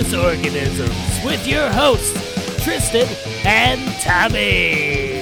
Organisms with your hosts, Tristan and Tommy.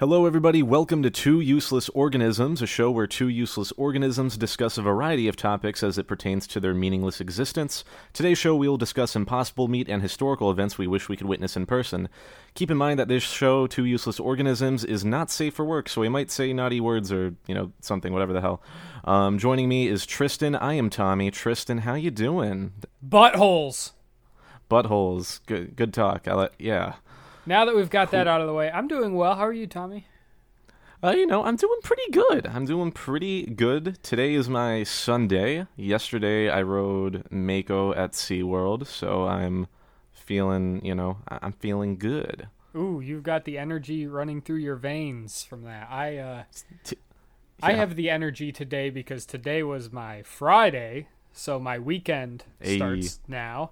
Hello, everybody. Welcome to Two Useless Organisms, a show where two useless organisms discuss a variety of topics as it pertains to their meaningless existence. Today's show, we will discuss impossible meat and historical events we wish we could witness in person. Keep in mind that this show, Two Useless Organisms, is not safe for work, so we might say naughty words or, you know, something, whatever the hell. Um, joining me is Tristan. I am Tommy. Tristan, how you doing? Buttholes. Buttholes. Good, good talk. I yeah. Now that we've got that out of the way, I'm doing well. How are you, Tommy? Uh, you know, I'm doing pretty good. I'm doing pretty good. Today is my Sunday. Yesterday, I rode Mako at SeaWorld, so I'm feeling, you know, I'm feeling good. Ooh, you've got the energy running through your veins from that. I uh T- I yeah. have the energy today because today was my Friday, so my weekend Hey. starts now.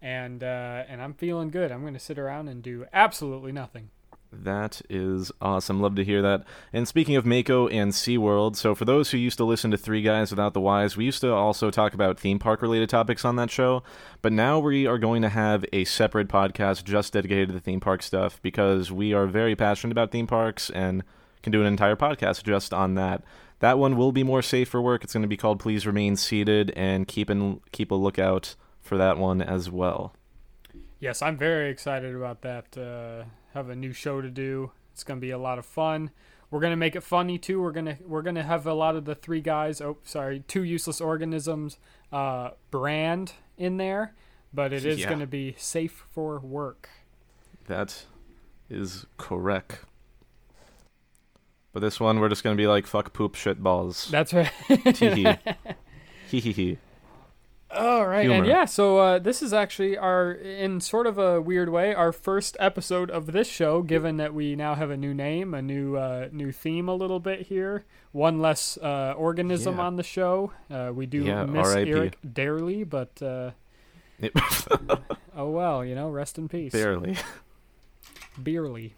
And uh and I'm feeling good. I'm going to sit around and do absolutely nothing. That is awesome. Love to hear that. And speaking of Mako and SeaWorld, so for those who used to listen to Three Guys Without the Wise, we used to also talk about theme park related topics on that show. But now we are going to have a separate podcast just dedicated to the theme park stuff because we are very passionate about theme parks and can do an entire podcast just on that. That one will be more safe for work. It's going to be called Please Remain Seated and keep in, keep a lookout for that one as well. Yes, I'm very excited about that. Uh, have a new show to do. It's gonna be a lot of fun. We're gonna make it funny too. We're gonna we're gonna have a lot of the three guys. Oh, sorry, two useless organisms uh, brand in there, but it is Yeah. gonna be safe for work. That is correct. But this one, we're just gonna be like fuck poop shit balls. That's right. Tee hee. Hee hee hee. All right, Humor. and yeah, so uh, this is actually our, in sort of a weird way, our first episode of this show. Given that we now have a new name, a new uh, new theme, a little bit here, one less uh, organism Yeah. on the show. Uh, we do Yeah, miss. Eric dearly, but uh, oh well, you know, rest in peace. Barely. Beerly.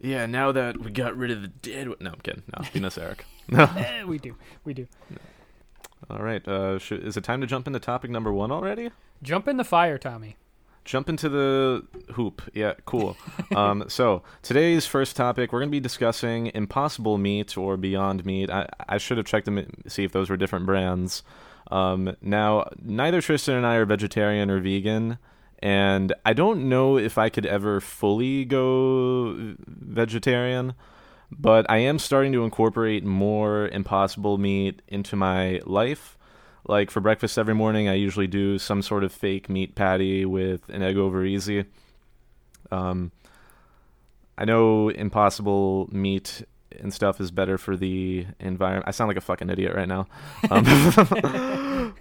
Yeah, now that we got rid of the dead. No, I'm kidding. No, we miss Eric. Eh, we do, we do. All right. Uh, sh- is it time to jump into topic number one already? Jump in the fire, Tommy. Jump into the hoop. Yeah, cool. um, so today's first topic, we're going to be discussing Impossible Meat or Beyond Meat. I, I should have checked them see if those were different brands. Um, now, neither Tristan and I are vegetarian or vegan, and I don't know if I could ever fully go vegetarian. But I am starting to incorporate more Impossible Meat into my life. Like for breakfast every morning, I usually do some sort of fake meat patty with an egg over easy. Um, I know Impossible Meat and stuff is better for the environment. I sound like a fucking idiot right now. Um,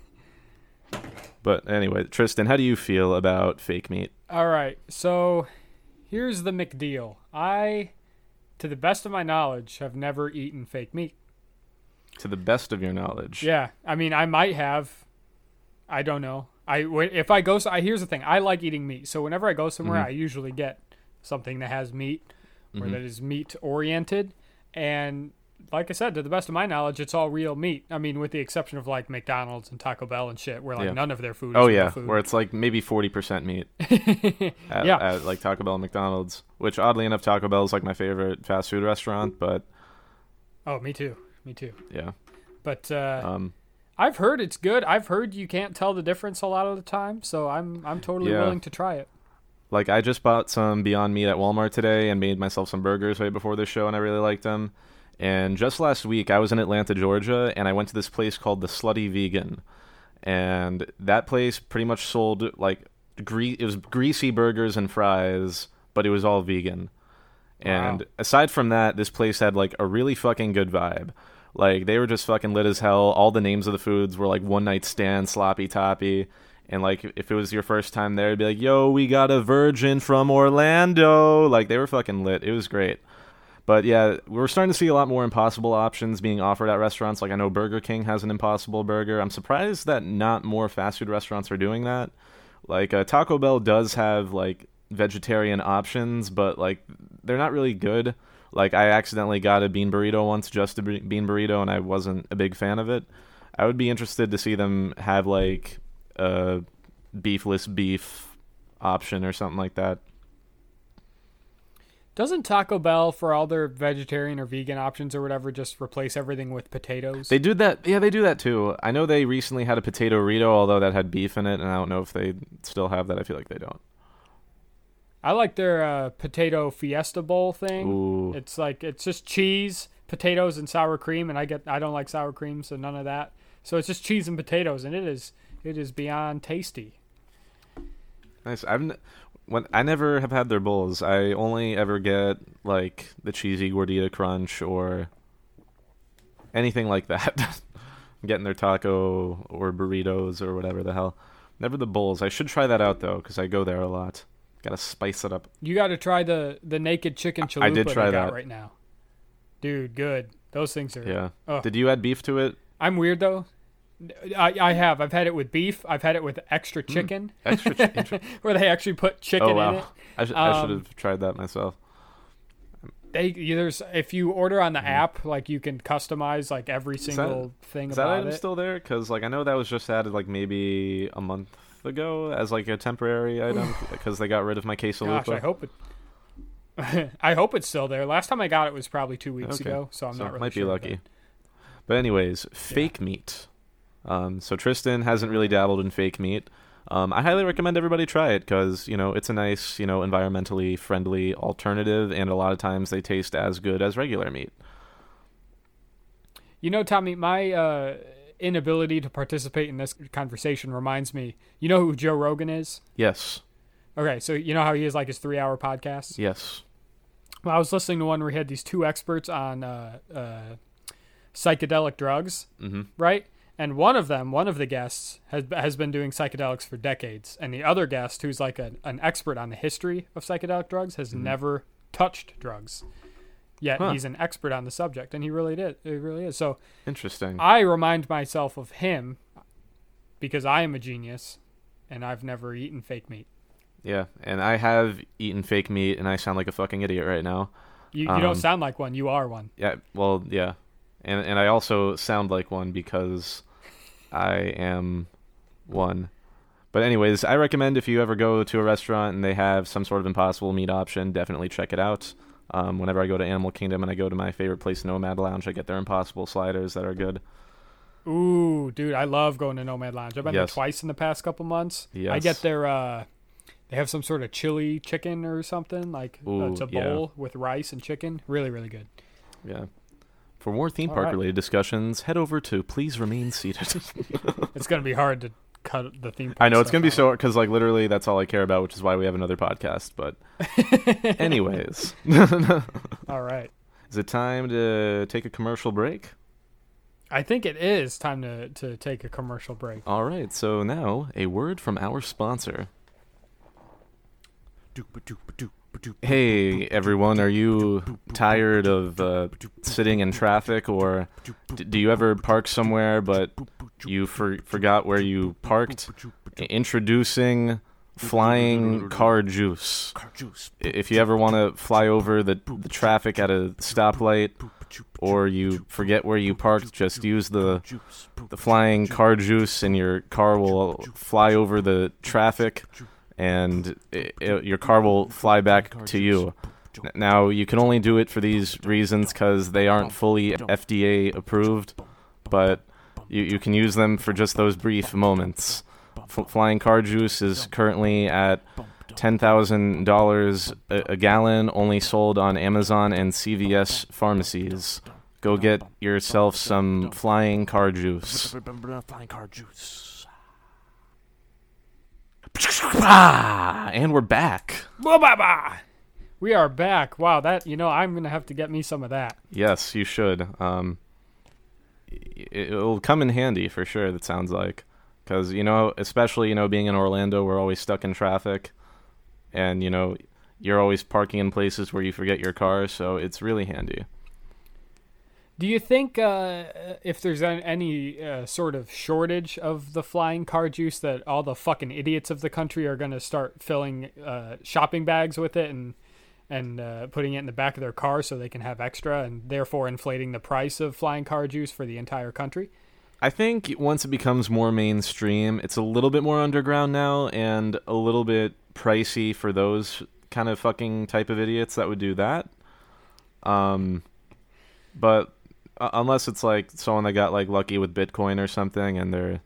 but anyway, Tristan, how do you feel about fake meat? All right, so here's the McDeal. I, to the best of my knowledge, have never eaten fake meat. To the best of your knowledge. Yeah, I mean, I might have. I don't know. I if I go. I, here's the thing. I like eating meat, so whenever I go somewhere, Mhm. I usually get something that has meat or Mhm. that is meat oriented. And like I said, to the best of my knowledge, it's all real meat. I mean, with the exception of like McDonald's and Taco Bell and shit, where like Yeah. none of their food. Is Oh yeah, food. where it's like maybe forty percent meat. at, Yeah. at like Taco Bell and McDonald's. Which oddly enough, Taco Bell is like my favorite fast food restaurant. But oh, me too. Me too. yeah, But uh, um, I've heard it's good. I've heard you can't tell the difference a lot of the time, so I'm I'm totally Yeah. willing to try it. like I just bought some Beyond Meat at Walmart today and made myself some burgers right before this show, and I really liked them. And just last week, I was in Atlanta, Georgia, and I went to this place called the Slutty Vegan, and that place pretty much sold like gre- it was greasy burgers and fries, but it was all vegan. And Wow. aside from that, this place had like a really fucking good vibe. Like they were just fucking lit as hell. All the names of the foods were like one night stand, sloppy toppy. And like if it was your first time there, it'd be like, "Yo, we got a virgin from Orlando." Like they were fucking lit. It was great. But yeah, we're starting to see a lot more impossible options being offered at restaurants. Like I know Burger King has an impossible burger. I'm surprised that not more fast food restaurants are doing that. Like uh, Taco Bell does have like vegetarian options, but like they're not really good. Like I accidentally got a bean burrito once, just a bean burrito, and I wasn't a big fan of it. I would be interested to see them have like a beefless beef option or something like that. Doesn't Taco Bell, for all their vegetarian or vegan options or whatever, just replace everything with potatoes? They do that. Yeah, they do that too. I know they recently had a potato Rito, although that had beef in it, and I don't know if they still have that. I feel like they don't. I like their uh, potato fiesta bowl thing. Ooh, It's like it's just cheese, potatoes, and sour cream, and I get I don't like sour cream, so none of that. So it's just cheese and potatoes, and it is it is beyond tasty. nice. I've n- when I never have had their bowls. I only ever get like the cheesy gordita crunch or anything like that. Getting their taco or burritos or whatever the hell. Never the bowls. I should try that out though, because I go there a lot. Gotta spice it up. You got to try the the naked chicken chalupa I did try got that. right now, dude. Good. Those things are. Yeah. Oh. Did you add beef to it? I'm weird though. I, I have. I've had it with beef. I've had it with extra Hmm. chicken, Extra. chi- inter- where they actually put chicken oh in wow. it. I, sh- I should Um, have tried that myself. They there's if you order on the app, like you can customize like every Mm-hmm. that- single thing Is that item it. still there? Because like I know that was just added like maybe a month ago as like a temporary item because they got rid of my quesalupa. Gosh, I hope it. I hope it's still there. Last time I got it was probably two weeks Okay. ago, so I'm so not really might sure. be lucky. But anyways, fake meat. Um, so Tristan hasn't really dabbled in fake meat. Um, I highly recommend everybody try it because you know it's a nice, you know, environmentally friendly alternative, and a lot of times they taste as good as regular meat. You know, Tommy, my uh, inability to participate in this conversation reminds me. You know who Joe Rogan is? Yes, Okay, so you know how he is like his three-hour podcast. yes. Well, I was listening to one where he had these two experts on uh, uh, psychedelic drugs, hmm right? And one of them, one of the guests, has has been doing psychedelics for decades, and the other guest, who's like a, an expert on the history of psychedelic drugs, has never touched drugs. Yet Huh. he's an expert on the subject, and he really did. It really is. So Interesting. I remind myself of him because I am a genius, and I've never eaten fake meat. yeah, and I have eaten fake meat, and I sound like a fucking idiot right now. You, you Um, don't sound like one. You are one. Yeah, well, yeah, and and I also sound like one because I am one. But anyways, I recommend if you ever go to a restaurant and they have some sort of impossible meat option, definitely check it out. Um, whenever I go to Animal Kingdom and I go to my favorite place, Nomad Lounge, I get their impossible sliders that are good. Ooh, dude, I love going to Nomad Lounge. I've been Yes. there twice in the past couple months. I get their uh they have some sort of chili chicken or something like uh, Ooh, it's a yeah. bowl with rice and chicken. Really, really good. Yeah. For more theme All park right. related discussions, head over to Please Remain Seated. It's gonna be hard to cut the theme. I know it's gonna be out. so because like literally that's all I care about, which is why we have another podcast. But anyways, All right, is it time to take a commercial break? I think it is time to to take a commercial break. All right, so now a word from our sponsor. Hey everyone, are you tired of uh, sitting in traffic, or d- do you ever park somewhere but you for- forgot where you parked? Introducing Flying Car Juice. If you ever want to fly over the, the traffic at a stoplight, or you forget where you parked, just use the the flying car juice, and your car will fly over the traffic, and i i your car will fly back to you. Now you can only do it for these reasons because they aren't fully FDA approved, but you you can use them for just those brief moments. F- flying car juice is currently at ten thousand dollars a gallon, only sold on Amazon and CVS pharmacies. Go get yourself some flying car juice. Flying car juice. Ah, and we're back. We are back. Wow, that you know I'm gonna have to get me some of that. Yes, you should. Um, it, it'll come in handy for sure. That sounds like, because you know, especially you know, being in Orlando, we're always stuck in traffic, and you know, you're always parking in places where you forget your car, so it's really handy. Do you think uh, if there's an- any uh, sort of shortage of the flying car juice, that all the fucking idiots of the country are going to start filling uh, shopping bags with it and and uh, putting it in the back of their car so they can have extra, and therefore inflating the price of flying car juice for the entire country. I think once it becomes more mainstream, it's a little bit more underground now and a little bit pricey for those kind of fucking type of idiots that would do that. Um, but uh, unless it's like someone that got like lucky with Bitcoin or something, and they're,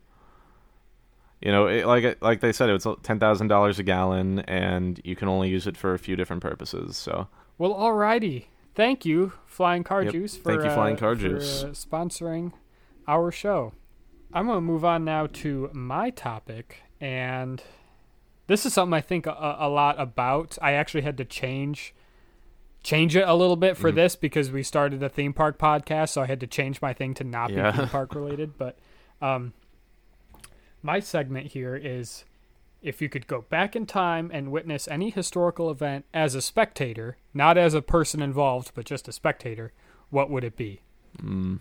you know, it, like like they said, it's ten thousand dollars a gallon, and you can only use it for a few different purposes. So Well, alrighty. Thank you, Flying Car Yep. Juice, for Thank you, Flying uh, Car for, Juice. uh, sponsoring our show. I'm gonna move on now to my topic, and this is something I think a, a lot about. I actually had to change change it a little bit for Mhm. this because we started a theme park podcast, so I had to change my thing to not Yeah. be theme park related. But um, my segment here is if you could go back in time and witness any historical event as a spectator, not as a person involved, but just a spectator, what would it be? mm,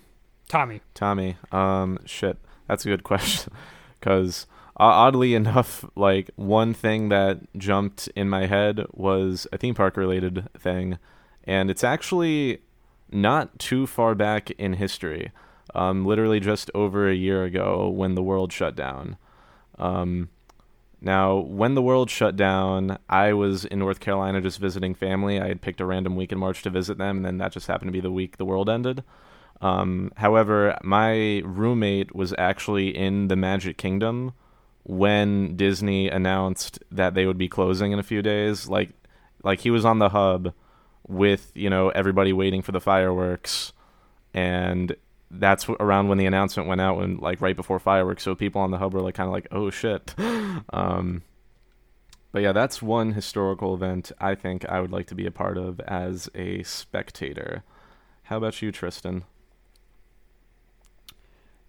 Tommy. Tommy, um, shit, that's a good question. Because uh, oddly enough, like one thing that jumped in my head was a theme park related thing, and it's actually not too far back in history. Um, literally just over a year ago when the world shut down. Um, now, when the world shut down, I was in North Carolina just visiting family. I had picked a random week in March to visit them, and then that just happened to be the week the world ended. Um, however, my roommate was actually in the Magic Kingdom when Disney announced that they would be closing in a few days. Like, like he was on the hub with you know everybody waiting for the fireworks, and that's around when the announcement went out, when like right before fireworks. So people on the hub were like kind of like, oh shit. um, but yeah, that's one historical event I think I would like to be a part of as a spectator. How about you, Tristan?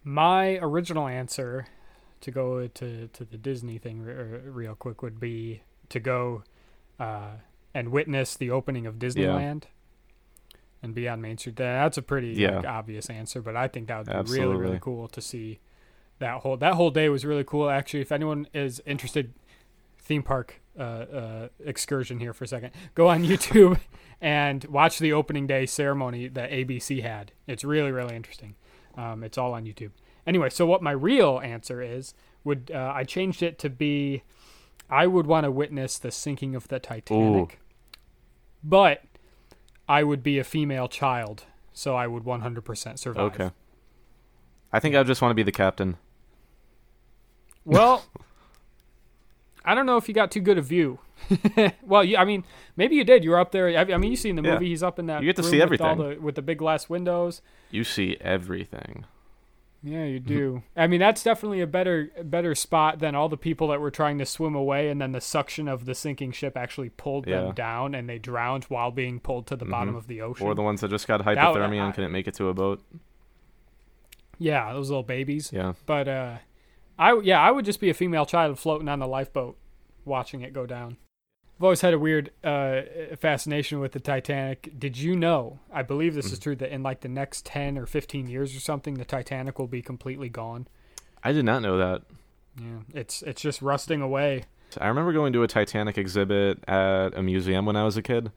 My original answer to go to, to the Disney thing re- real quick would be to go uh, and witness the opening of Disneyland and be on Main Street. That's a pretty Yeah. like, obvious answer, but I think that would be really, Absolutely. really cool to see that whole that whole day was really cool. Actually, if anyone is interested, theme park uh, uh, excursion here for a second. Go on YouTube and watch the opening day ceremony that ABC had. It's really really interesting. Um, it's all on YouTube. Anyway, so what my real answer is would uh, I changed it to be I would want to witness the sinking of the Titanic, but I would be a female child, so I would 100% survive. Okay. I think I just want to be the captain. Well, I don't know if you got too good a view. well, you, I mean, maybe you did. You were up there. I I mean, you seen the Yeah. movie. He's up in that. You get to room see with all everything. the, with the big glass windows. You see everything. Yeah, you Mm-hmm. do. I mean, that's definitely a better better spot than all the people that were trying to swim away, and then the suction of the sinking ship actually pulled Yeah. them down, and they drowned while being pulled to the bottom Mhm. of the ocean. Or the ones that just got hypothermia I- and couldn't make it to a boat. yeah, those little babies. Yeah. But uh, I yeah, I would just be a female child floating on the lifeboat, watching it go down. I've always had a weird uh, fascination with the Titanic. Did you know? I believe this is Mm. true that in like the next ten or fifteen years or something, the Titanic will be completely gone. I did not know that. Yeah, it's it's just rusting away. I remember going to a Titanic exhibit at a museum when I was a kid.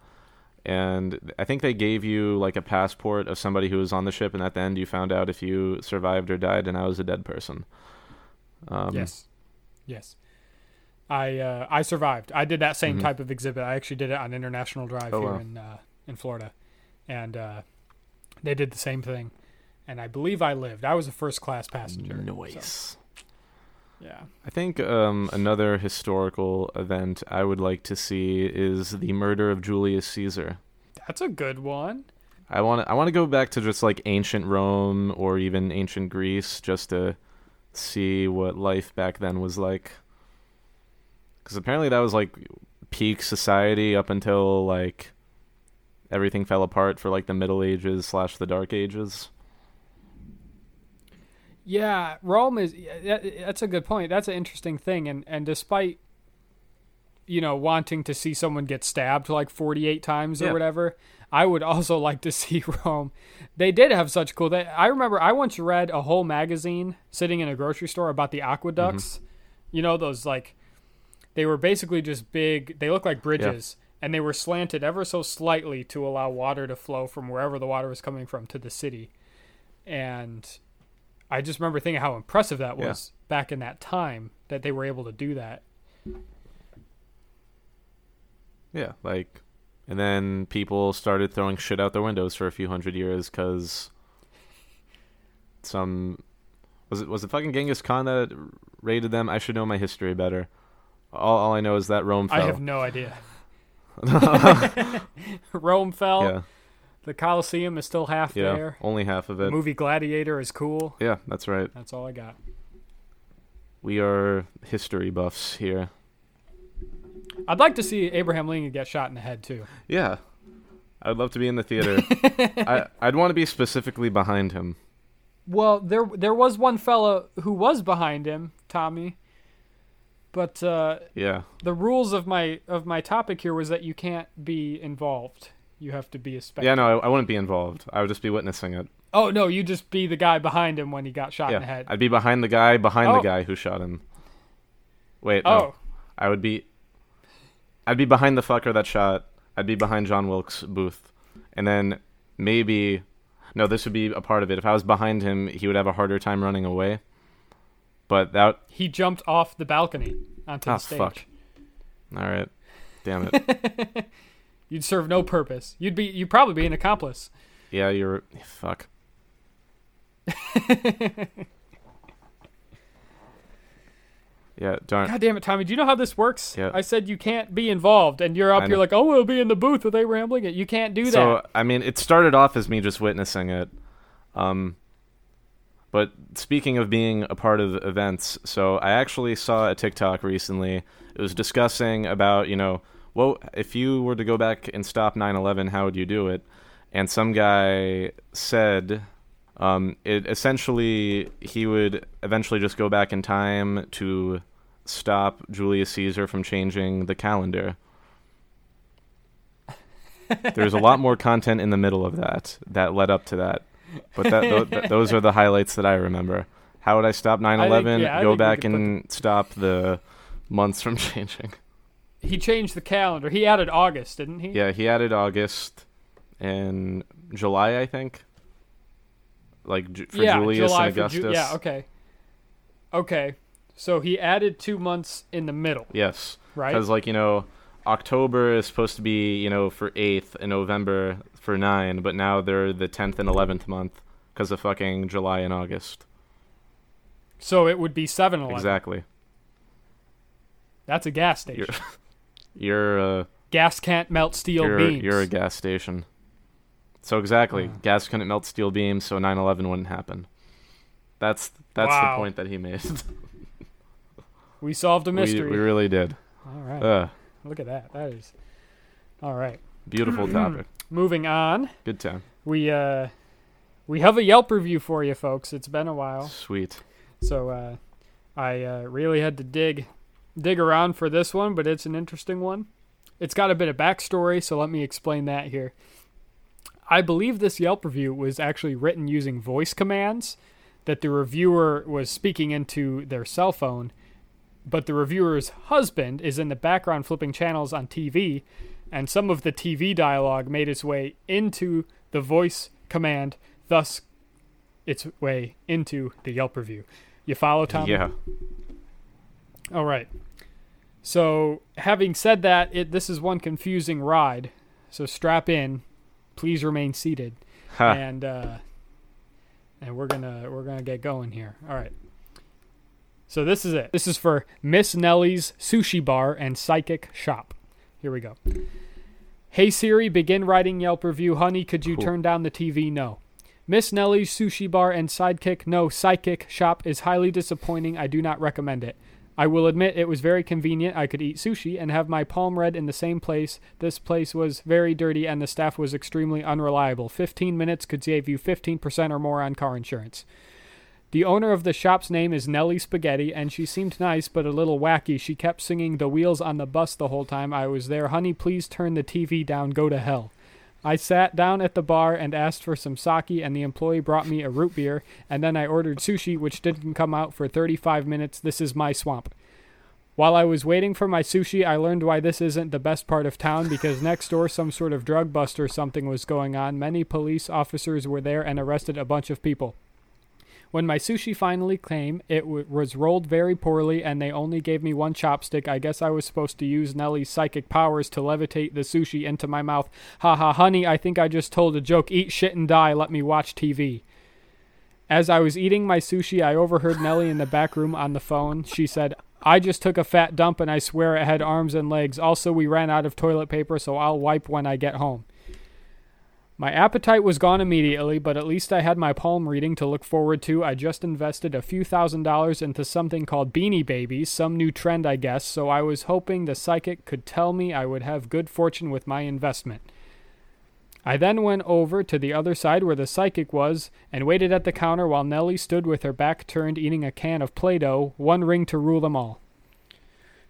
And I think they gave you like a passport of somebody who was on the ship, and at the end you found out if you survived or died, and I was a dead person. Um, yes, yes. I uh, I survived. I did that same Mhm. type of exhibit. I actually did it on International Drive Oh, here wow. in uh, in Florida, and uh, they did the same thing. And I believe I lived. I was a first class passenger. so, Noise. yeah. I think um, another historical event I would like to see is the murder of Julius Caesar. That's a good one. I want to I want to go back to just like ancient Rome or even ancient Greece just to see what life back then was like. Cuz apparently that was like peak society up until like everything fell apart for like the Middle Ages slash the Dark Ages. Yeah, Rome is. That's a good point. That's an interesting thing. And and despite, you know, wanting to see someone get stabbed like forty eight times or Yeah. whatever, I would also like to see Rome. They did have such cool. They, I remember I once read a whole magazine sitting in a grocery store about the aqueducts. Mm-hmm. You know those like, they were basically just big. They look like bridges. and they were slanted ever so slightly to allow water to flow from wherever the water was coming from to the city. And I just remember thinking how impressive that Yeah. was back in that time that they were able to do that. Yeah, like, and then people started throwing shit out their windows for a few hundred years because some was it was it fucking Genghis Khan that raided them? I should know my history better. All, all I know is that Rome fell. I have no idea. Rome fell. yeah, The Colosseum is still half yeah, there. only half of The it. movie Gladiator is cool. Yeah, that's right. That's all I got. We are history buffs here. I'd like to see Abraham Lincoln get shot in the head too. Yeah, I'd love to be in the theater. I I'd want to be specifically behind him. Well, there there was one fella who was behind him, Tommy. But uh, Yeah, the rules of my of my topic here was that you can't be involved. You have to be a spectator. yeah. No, I, I wouldn't be involved. I would just be witnessing it. Oh no, you just be the guy behind him when he got shot in the Yeah, head. I'd be behind the guy behind the Oh. guy who shot him. Wait, no. oh, I would be I'd be behind the fucker that shot. I'd be behind John Wilkes Booth. And then maybe no, this would be a part of it. If I was behind him, he would have a harder time running away. But that he jumped off the balcony onto Ah, the stage. fuck. all right. Damn it. You'd serve no purpose. You'd be you'd probably be an accomplice. yeah, you're fuck. yeah, darn. God damn it, Tommy! Do you know how this works? Yeah. I said you can't be involved, and you're up. You're like, oh, we'll be in the booth with Abraham Lincoln. You can't do that. So I mean, it started off as me just witnessing it. Um, but speaking of being a part of events, so I actually saw a TikTok recently. It was discussing about you know, well, if you were to go back and stop 9/11, how would you do it? And some guy said, um, it essentially he would eventually just go back in time to stop Julius Caesar from changing the calendar. There's a lot more content in the middle of that that led up to that. But that, tho- th- those are the highlights that I remember. How would I stop 9/11? yeah, Go back could put and stop the months from changing. he changed the calendar. He added August, didn't he? Yeah, he added August and July, I think. Like Ju- for yeah, Julius July and Augustus. Ju- yeah, okay. Okay. So he added two months in the middle, Yes, right? because like you know, October is supposed to be you know for eighth and November for nine, but now they're the tenth and eleventh month because of fucking July and August. So it would be 7 Eleven. Exactly. That's a gas station. You're uh, Gas can't melt steel you're beams. you're a gas station. So exactly, Oh. gas couldn't melt steel beams, so 9/11 wouldn't happen. That's that's Wow. the point that he made. we solved a we, mystery. we really did. All right. Uh, Look at that. That is. All right. Beautiful topic. Moving on. Good time. We uh we have a Yelp review for you folks. It's been a while. Sweet. So uh I uh, really had to dig dig around for this one, but it's an interesting one. It's got a bit of backstory, so let me explain that here. I believe this Yelp review was actually written using voice commands that the reviewer was speaking into their cell phone, but the reviewer's husband is in the background flipping channels on TV, and some of the TV dialogue made its way into the voice command, thus its way into the Yelp review. You follow, Tom? Yeah. All right. So, having said that, it this is one confusing ride. So strap in. Please remain seated, Ha. and uh, and we're gonna we're gonna get going here. All right. So this is it. This is for Miss Nellie's Sushi Bar and Psychic Shop. Here we go. Hey Siri, begin writing Yelp review. Honey, could you Cool. turn down the TV? No. Miss Nellie's Sushi Bar and Sidekick, no, Psychic Shop is highly disappointing. I do not recommend it. I will admit it was very convenient. I could eat sushi and have my palm read in the same place. This place was very dirty and the staff was extremely unreliable. 15 minutes could save you 15% or more on car insurance. The owner of the shop's name is Nellie Spaghetti, and she seemed nice but a little wacky. She kept singing The Wheels on the Bus the whole time I was there. Honey, please turn the TV down. Go to hell. I sat down at the bar and asked for some sake, and the employee brought me a root beer, and then I ordered sushi, which didn't come out for 35 minutes. This is my swamp. While I was waiting for my sushi, I learned why this isn't the best part of town because next door some sort of drug bust or something was going on. Many police officers were there and arrested a bunch of people. When my sushi finally came, it w- was rolled very poorly and they only gave me one chopstick. I guess I was supposed to use Nellie's psychic powers to levitate the sushi into my mouth. Ha ha, honey, I think I just told a joke. Eat shit and die. Let me watch TV. As I was eating my sushi, I overheard Nellie in the back room on the phone. She said, I just took a fat dump and I swear it had arms and legs. Also, we ran out of toilet paper, so I'll wipe when I get home. My appetite was gone immediately, but at least I had my palm reading to look forward to. I just invested a few thousand dollars into something called Beanie Babies, some new trend, I guess, so I was hoping the psychic could tell me I would have good fortune with my investment. I then went over to the other side where the psychic was and waited at the counter while Nellie stood with her back turned eating a can of Play Doh, one ring to rule them all.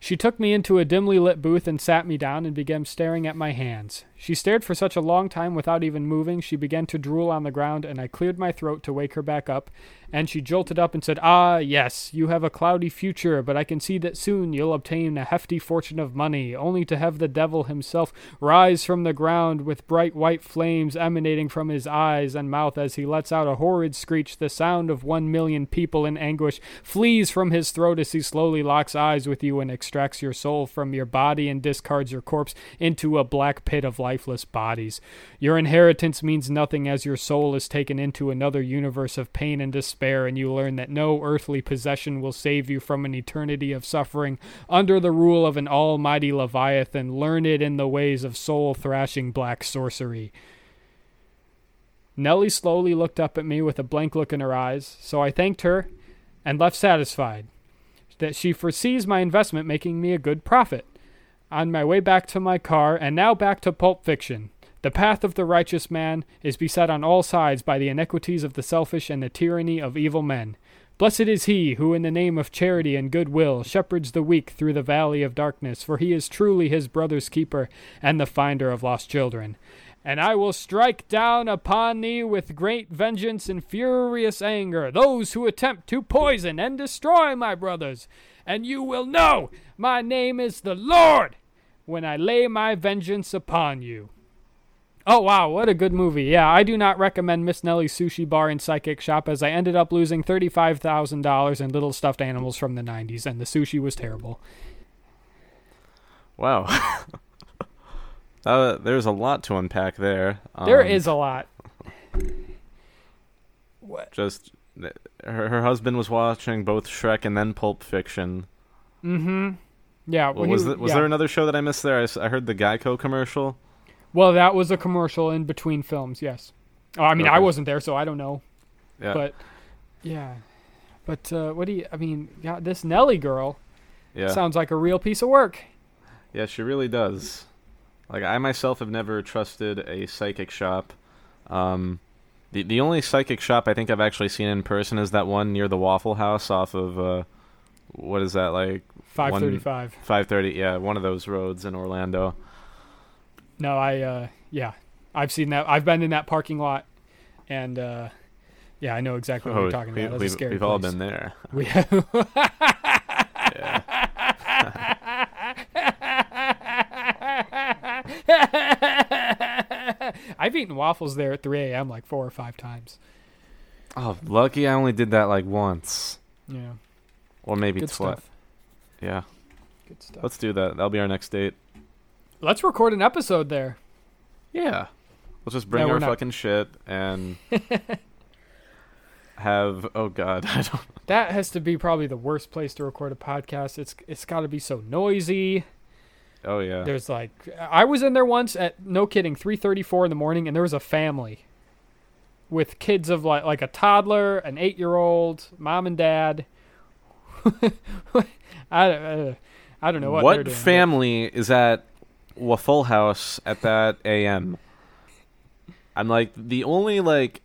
She took me into a dimly lit booth and sat me down and began staring at my hands. She stared for such a long time without even moving, she began to drool on the ground, and I cleared my throat to wake her back up, and she jolted up and said, Ah, yes, you have a cloudy future, but I can see that soon you'll obtain a hefty fortune of money, only to have the devil himself rise from the ground with bright white flames emanating from his eyes and mouth as he lets out a horrid screech. The sound of one million people in anguish flees from his throat as he slowly locks eyes with you and extracts your soul from your body and discards your corpse into a black pit of lifeless bodies. Your inheritance means nothing as your soul is taken into another universe of pain and despair, and you learn that no earthly possession will save you from an eternity of suffering under the rule of an almighty Leviathan, learned in the ways of soul thrashing black sorcery. Nellie slowly looked up at me with a blank look in her eyes, so I thanked her and left satisfied that she foresees my investment making me a good profit. On my way back to my car, and now back to Pulp Fiction. The path of the righteous man is beset on all sides by the iniquities of the selfish and the tyranny of evil men. Blessed is he who, in the name of charity and goodwill, shepherds the weak through the valley of darkness, for he is truly his brother's keeper and the finder of lost children. And I will strike down upon thee with great vengeance and furious anger those who attempt to poison and destroy my brothers. And you will know my name is the Lord when I lay my vengeance upon you. Oh wow, what a good movie. Yeah, I do not recommend Miss Nellie's Sushi Bar and Psychic Shop as I ended up losing $35,000 in little stuffed animals from the 90s and the sushi was terrible. Wow. uh, there's a lot to unpack there. There Um, is a lot. What? just her, her husband was watching both Shrek and then Pulp Fiction. Mm-hmm. Yeah. Well, was he- th- was yeah. there another show that I missed there? I heard the Geico commercial. Well, that was a commercial in between films. Yes. Oh, I mean, I wasn't there, so I don't know. Yeah. But yeah. But uh, what do you? I mean, yeah, this Nellie girl yeah. sounds like a real piece of work. Yeah, she really does. Like I myself have never trusted a psychic shop. Um, the the only psychic shop I think I've actually seen in person is that one near the Waffle House off of uh, what is that like Five thirty-five. five thirty? Yeah, one of those roads in Orlando. No, I uh, yeah, I've seen that. I've been in that parking lot, and uh, yeah, I know exactly what Oh, you're talking we, about. That's we've scary we've all been there. We have. I've eaten waffles there at 3 a.m. like four or five times. Oh, lucky I only did that like once, Yeah, or maybe good twice. stuff. Yeah, Good stuff. let's do that. That'll be our next date. Let's record an episode there. Yeah. Let's just bring No, our fucking shit and have oh god, I don't That has to be probably the worst place to record a podcast. It's it's got to be so noisy. oh yeah. There's like I was in there once at no kidding 3:34 in the morning and there was a family with kids of like like a toddler, an 8-year-old, mom and dad. I uh, I don't know what but- family is at Waffle House at that AM? I'm like the only like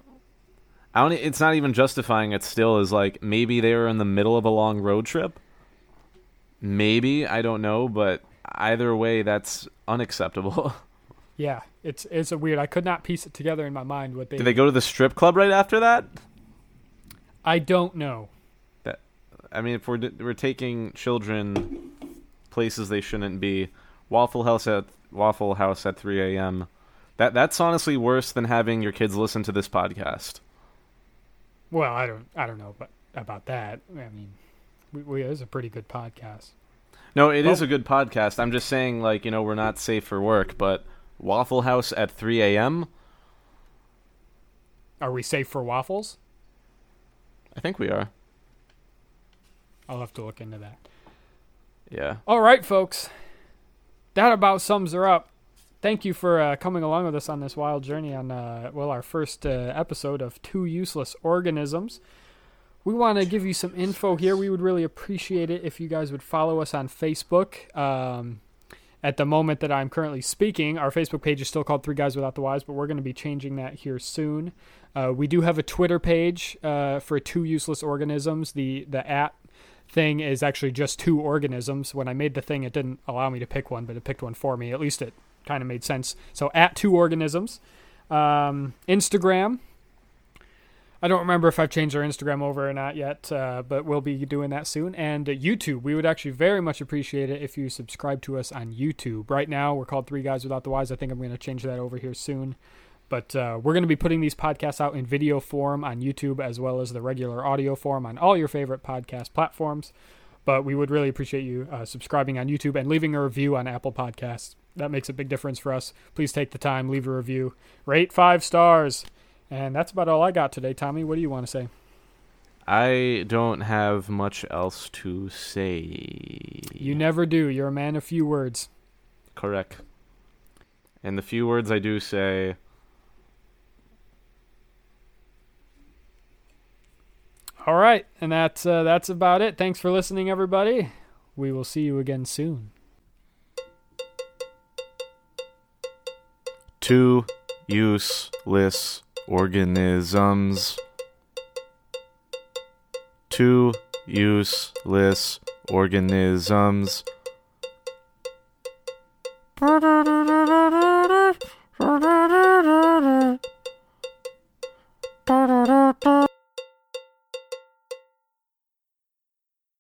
I don't it's not even justifying it still is like maybe they were in the middle of a long road trip. Maybe, I don't know, but either way that's unacceptable. Yeah, it's it's a weird. I could not piece it together in my mind what they Did they go to the strip club right after that? I don't know. That I mean, if we're we're taking children places they shouldn't be. Waffle House at Waffle House at 3 a.m. That that's honestly worse than having your kids listen to this podcast. Well, I don't I don't know about about that. I mean, we, we it is a pretty good podcast. No, it is Well- a good podcast. I'm just saying, like you know, we're not safe for work, but Waffle House at 3 a.m. Are we safe for waffles? I think we are. I'll have to look into that. Yeah. All right, folks. That about sums her up. Thank you for uh, coming along with us on this wild journey on, uh, well, our first uh, episode of Two Useless Organisms. We want to give you some info here. We would really appreciate it if you guys would follow us on Facebook. Um, at the moment that I'm currently speaking, our Facebook page is still called Three Guys Without the Wise, but we're going to be changing that here soon. Uh, we do have a Twitter page uh, for Two Useless Organisms. The the at thing is actually just two organisms. When I made the thing, it didn't allow me to pick one, but it picked one for me. At least it kind of made sense. So at two organisms. Um, Instagram. I don't remember if I've changed our Instagram over or not yet, uh, but we'll be doing that soon. And uh, YouTube, we would actually very much appreciate it if you subscribe to us on YouTube. Right now, we're called Three Guys Without the Wise. I think I'm going to change that over here soon. But uh, we're going to be putting these podcasts out in video form on YouTube as well as the regular audio form on all your favorite podcast platforms. But we would really appreciate you uh, subscribing on YouTube and leaving a review on Apple Podcasts. That makes a big difference for us. Please take the time, leave a review, rate five stars. And that's about all I got today, Tommy. What do you want to say? I don't have much else to say. You never do. You're a man of few words. Correct. And the few words I do say, All right, and that's uh, that's about it. Thanks for listening, everybody. We will see you again soon. two useless organisms. Two useless organisms.